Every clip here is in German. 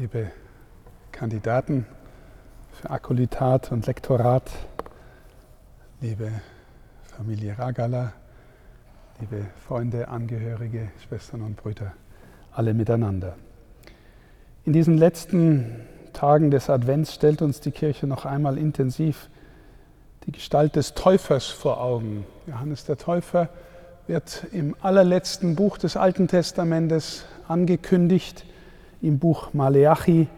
liebe Kandidaten für Akkulitat und Lektorat, liebe Familie Ragala, liebe Freunde, Angehörige, Schwestern und Brüder, alle miteinander. In diesen letzten Tagen des Advents stellt uns die Kirche noch einmal intensiv die Gestalt des Täufers vor Augen. Johannes der Täufer wird im allerletzten Buch des Alten Testamentes angekündigt, im Buch Maleachi,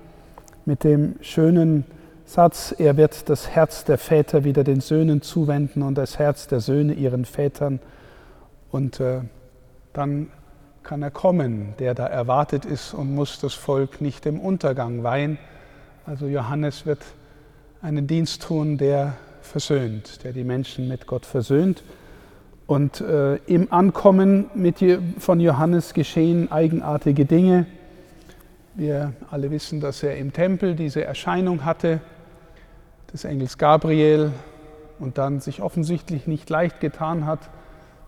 mit dem schönen Satz, er wird das Herz der Väter wieder den Söhnen zuwenden und das Herz der Söhne ihren Vätern. Und äh, dann kann er kommen, der da erwartet ist und muss das Volk nicht im Untergang weihen. Also Johannes wird einen Dienst tun, der versöhnt, der die Menschen mit Gott versöhnt. Und äh, im Ankommen mit, von Johannes geschehen eigenartige Dinge. Wir alle wissen, dass er im Tempel diese Erscheinung hatte des Engels Gabriel und dann sich offensichtlich nicht leicht getan hat,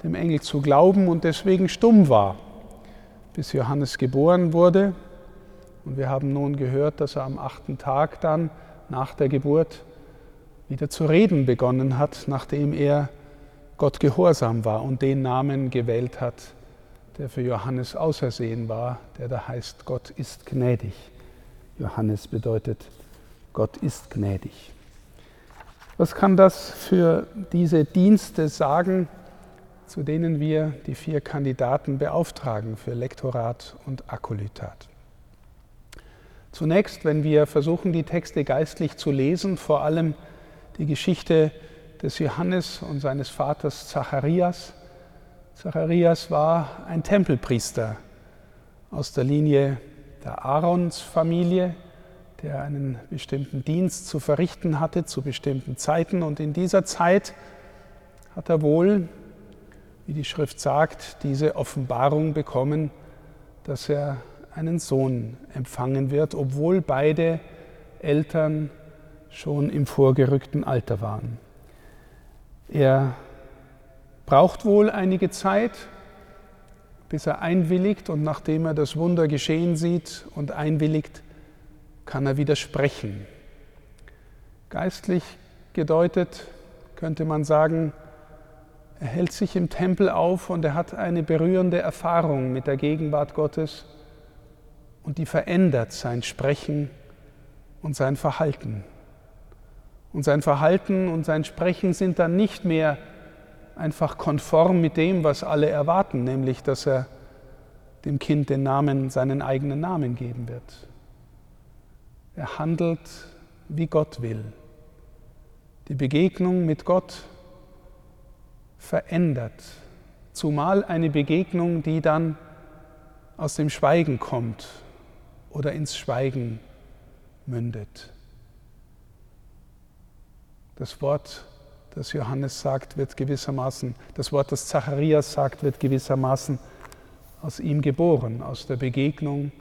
dem Engel zu glauben und deswegen stumm war, bis Johannes geboren wurde. Und wir haben nun gehört, dass er am achten Tag dann nach der Geburt wieder zu reden begonnen hat, nachdem er Gott gehorsam war und den Namen gewählt hat, der für Johannes ausersehen war, der da heißt, Gott ist gnädig. Johannes bedeutet, Gott ist gnädig. Was kann das für diese Dienste sagen, zu denen wir die vier Kandidaten beauftragen für Lektorat und Akolytat? Zunächst, wenn wir versuchen, die Texte geistlich zu lesen, vor allem die Geschichte des Johannes und seines Vaters Zacharias. Zacharias war ein Tempelpriester aus der Linie der Aaronsfamilie, der einen bestimmten Dienst zu verrichten hatte zu bestimmten Zeiten. Und in dieser Zeit hat er wohl, wie die Schrift sagt, diese Offenbarung bekommen, dass er einen Sohn empfangen wird, obwohl beide Eltern schon im vorgerückten Alter waren. Er braucht wohl einige Zeit, bis er einwilligt und nachdem er das Wunder geschehen sieht und einwilligt, kann er widersprechen. Geistlich gedeutet könnte man sagen, er hält sich im Tempel auf und er hat eine berührende Erfahrung mit der Gegenwart Gottes und die verändert sein Sprechen und sein Verhalten. Und sein Verhalten und sein Sprechen sind dann nicht mehr einfach konform mit dem, was alle erwarten, nämlich dass er dem Kind den Namen, seinen eigenen Namen geben wird. Er handelt, wie Gott will. Die Begegnung mit Gott verändert, zumal eine Begegnung, die dann aus dem Schweigen kommt oder ins Schweigen mündet. Das Wort, das Johannes sagt, wird gewissermaßen, das Wort, das Zacharias sagt, wird gewissermaßen aus ihm geboren, aus der Begegnung,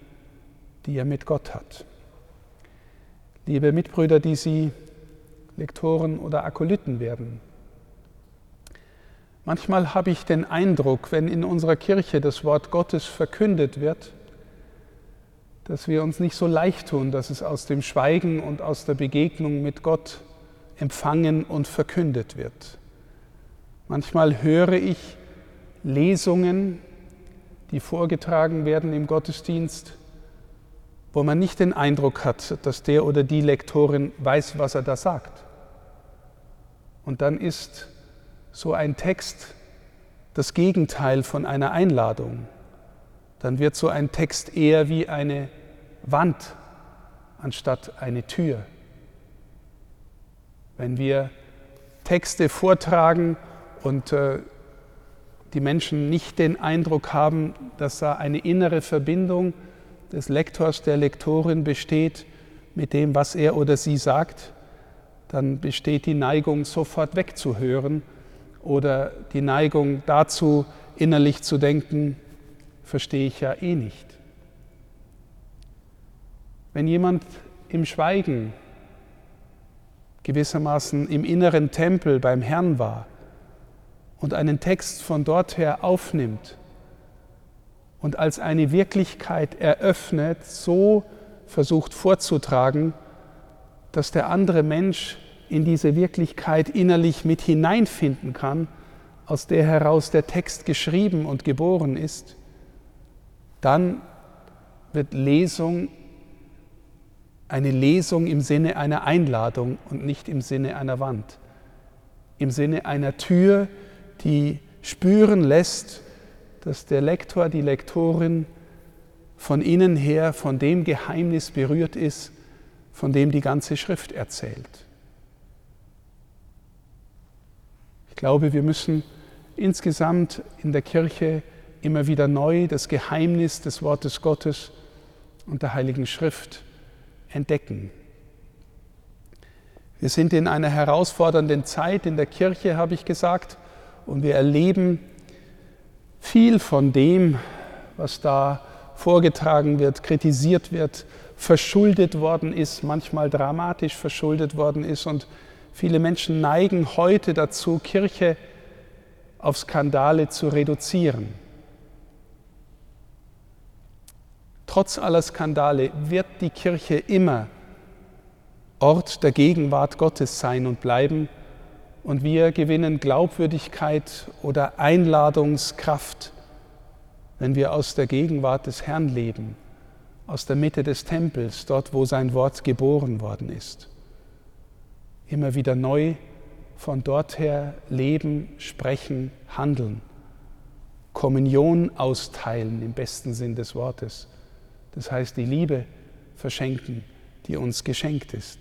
die er mit Gott hat. Liebe Mitbrüder, die Sie Lektoren oder Akolyten werden, manchmal habe ich den Eindruck, wenn in unserer Kirche das Wort Gottes verkündet wird, dass wir uns nicht so leicht tun, dass es aus dem Schweigen und aus der Begegnung mit Gott empfangen und verkündet wird. Manchmal höre ich Lesungen, die vorgetragen werden im Gottesdienst, wo man nicht den Eindruck hat, dass der oder die Lektorin weiß, was er da sagt. Und dann ist so ein Text das Gegenteil von einer Einladung dann wird so ein Text eher wie eine Wand anstatt eine Tür. Wenn wir Texte vortragen und äh, die Menschen nicht den Eindruck haben, dass da eine innere Verbindung des Lektors, der Lektorin besteht mit dem, was er oder sie sagt, dann besteht die Neigung, sofort wegzuhören oder die Neigung dazu, innerlich zu denken, verstehe ich ja eh nicht. Wenn jemand im Schweigen gewissermaßen im inneren Tempel beim Herrn war und einen Text von dort her aufnimmt und als eine Wirklichkeit eröffnet, so versucht vorzutragen, dass der andere Mensch in diese Wirklichkeit innerlich mit hineinfinden kann, aus der heraus der Text geschrieben und geboren ist, dann wird Lesung eine Lesung im Sinne einer Einladung und nicht im Sinne einer Wand, im Sinne einer Tür, die spüren lässt, dass der Lektor, die Lektorin von innen her von dem Geheimnis berührt ist, von dem die ganze Schrift erzählt. Ich glaube, wir müssen insgesamt in der Kirche immer wieder neu das Geheimnis des Wortes Gottes und der Heiligen Schrift entdecken. Wir sind in einer herausfordernden Zeit in der Kirche, habe ich gesagt, und wir erleben viel von dem, was da vorgetragen wird, kritisiert wird, verschuldet worden ist, manchmal dramatisch verschuldet worden ist. Und viele Menschen neigen heute dazu, Kirche auf Skandale zu reduzieren. Trotz aller Skandale wird die Kirche immer Ort der Gegenwart Gottes sein und bleiben und wir gewinnen Glaubwürdigkeit oder Einladungskraft, wenn wir aus der Gegenwart des Herrn leben aus der Mitte des Tempels, dort wo sein Wort geboren worden ist. Immer wieder neu von dort her leben, sprechen, handeln. Kommunion austeilen im besten Sinn des Wortes. Das heißt, die Liebe verschenken, die uns geschenkt ist.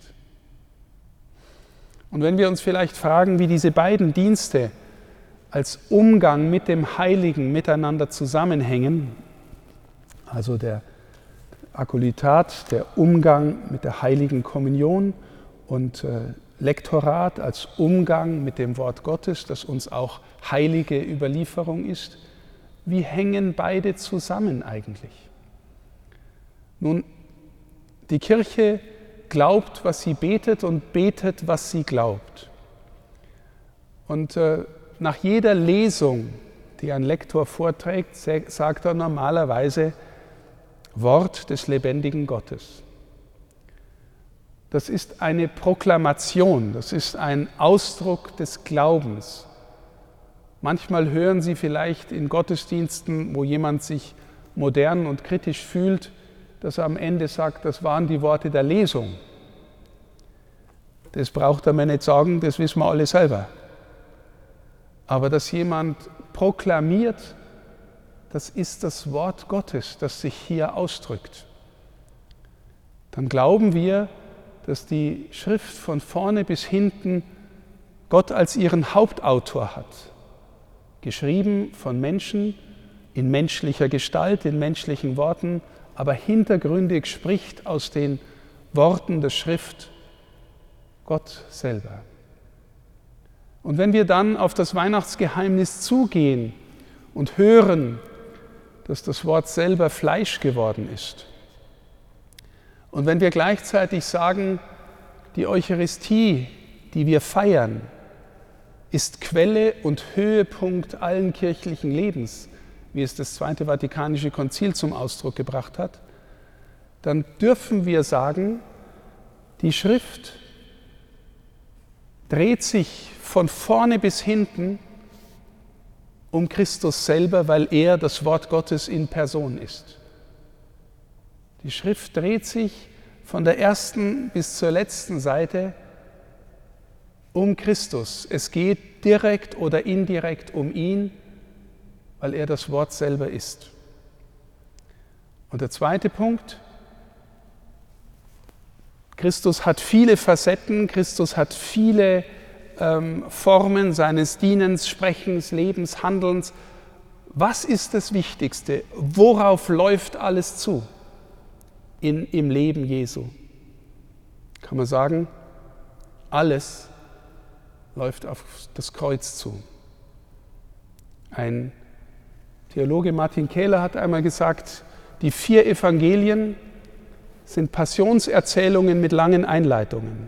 Und wenn wir uns vielleicht fragen, wie diese beiden Dienste als Umgang mit dem Heiligen miteinander zusammenhängen, also der Akkulitat, der Umgang mit der heiligen Kommunion und äh, Lektorat als Umgang mit dem Wort Gottes, das uns auch heilige Überlieferung ist. Wie hängen beide zusammen eigentlich? Nun, die Kirche glaubt, was sie betet und betet, was sie glaubt. Und äh, nach jeder Lesung, die ein Lektor vorträgt, sagt er normalerweise, Wort des lebendigen Gottes. Das ist eine Proklamation, das ist ein Ausdruck des Glaubens. Manchmal hören Sie vielleicht in Gottesdiensten, wo jemand sich modern und kritisch fühlt, dass er am Ende sagt, das waren die Worte der Lesung. Das braucht er mir nicht sagen, das wissen wir alle selber. Aber dass jemand proklamiert, das ist das Wort Gottes, das sich hier ausdrückt. Dann glauben wir, dass die Schrift von vorne bis hinten Gott als ihren Hauptautor hat. Geschrieben von Menschen in menschlicher Gestalt, in menschlichen Worten, aber hintergründig spricht aus den Worten der Schrift Gott selber. Und wenn wir dann auf das Weihnachtsgeheimnis zugehen und hören, dass das Wort selber Fleisch geworden ist. Und wenn wir gleichzeitig sagen, die Eucharistie, die wir feiern, ist Quelle und Höhepunkt allen kirchlichen Lebens, wie es das Zweite Vatikanische Konzil zum Ausdruck gebracht hat, dann dürfen wir sagen, die Schrift dreht sich von vorne bis hinten um Christus selber, weil er das Wort Gottes in Person ist. Die Schrift dreht sich von der ersten bis zur letzten Seite um Christus. Es geht direkt oder indirekt um ihn, weil er das Wort selber ist. Und der zweite Punkt, Christus hat viele Facetten, Christus hat viele ähm, Formen seines Dienens, Sprechens, Lebens, Handelns. Was ist das Wichtigste? Worauf läuft alles zu in, im Leben Jesu? Kann man sagen, alles läuft auf das Kreuz zu. Ein Theologe Martin Kehler hat einmal gesagt, die vier Evangelien sind Passionserzählungen mit langen Einleitungen.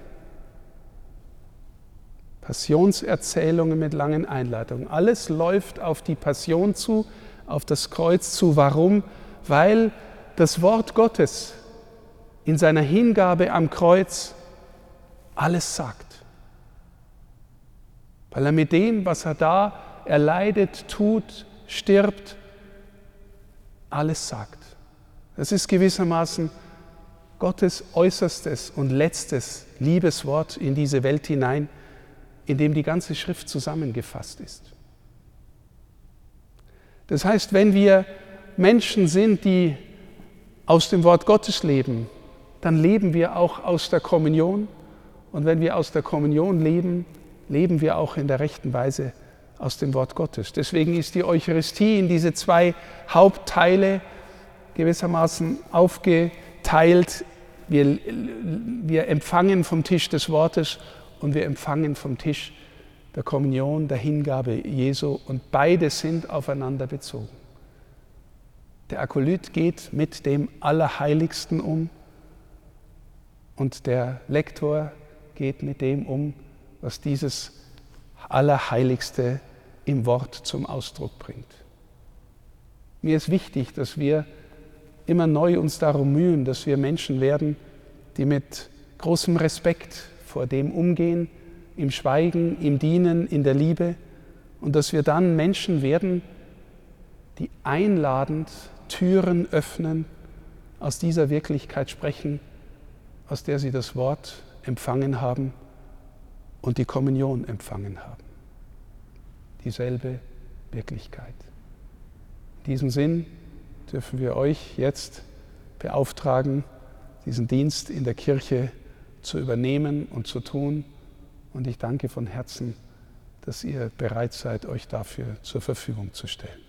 Passionserzählungen mit langen Einleitungen. Alles läuft auf die Passion zu, auf das Kreuz zu. Warum? Weil das Wort Gottes in seiner Hingabe am Kreuz alles sagt. Weil er mit dem, was er da erleidet, tut, stirbt, alles sagt. Das ist gewissermaßen Gottes äußerstes und letztes Liebeswort in diese Welt hinein, in dem die ganze Schrift zusammengefasst ist. Das heißt, wenn wir Menschen sind, die aus dem Wort Gottes leben, dann leben wir auch aus der Kommunion. Und wenn wir aus der Kommunion leben, leben wir auch in der rechten Weise aus dem Wort Gottes. Deswegen ist die Eucharistie in diese zwei Hauptteile gewissermaßen aufgeteilt. Wir, wir empfangen vom Tisch des Wortes und wir empfangen vom Tisch der Kommunion, der Hingabe Jesu und beide sind aufeinander bezogen. Der Akolyt geht mit dem Allerheiligsten um und der Lektor geht mit dem um, was dieses Allerheiligste im Wort zum Ausdruck bringt. Mir ist wichtig, dass wir immer neu uns darum mühen, dass wir Menschen werden, die mit großem Respekt vor dem umgehen, im Schweigen, im Dienen, in der Liebe und dass wir dann Menschen werden, die einladend Türen öffnen, aus dieser Wirklichkeit sprechen, aus der sie das Wort empfangen haben und die Kommunion empfangen haben. Dieselbe Wirklichkeit. In diesem Sinn dürfen wir euch jetzt beauftragen, diesen Dienst in der Kirche zu übernehmen und zu tun. Und ich danke von Herzen, dass ihr bereit seid, euch dafür zur Verfügung zu stellen.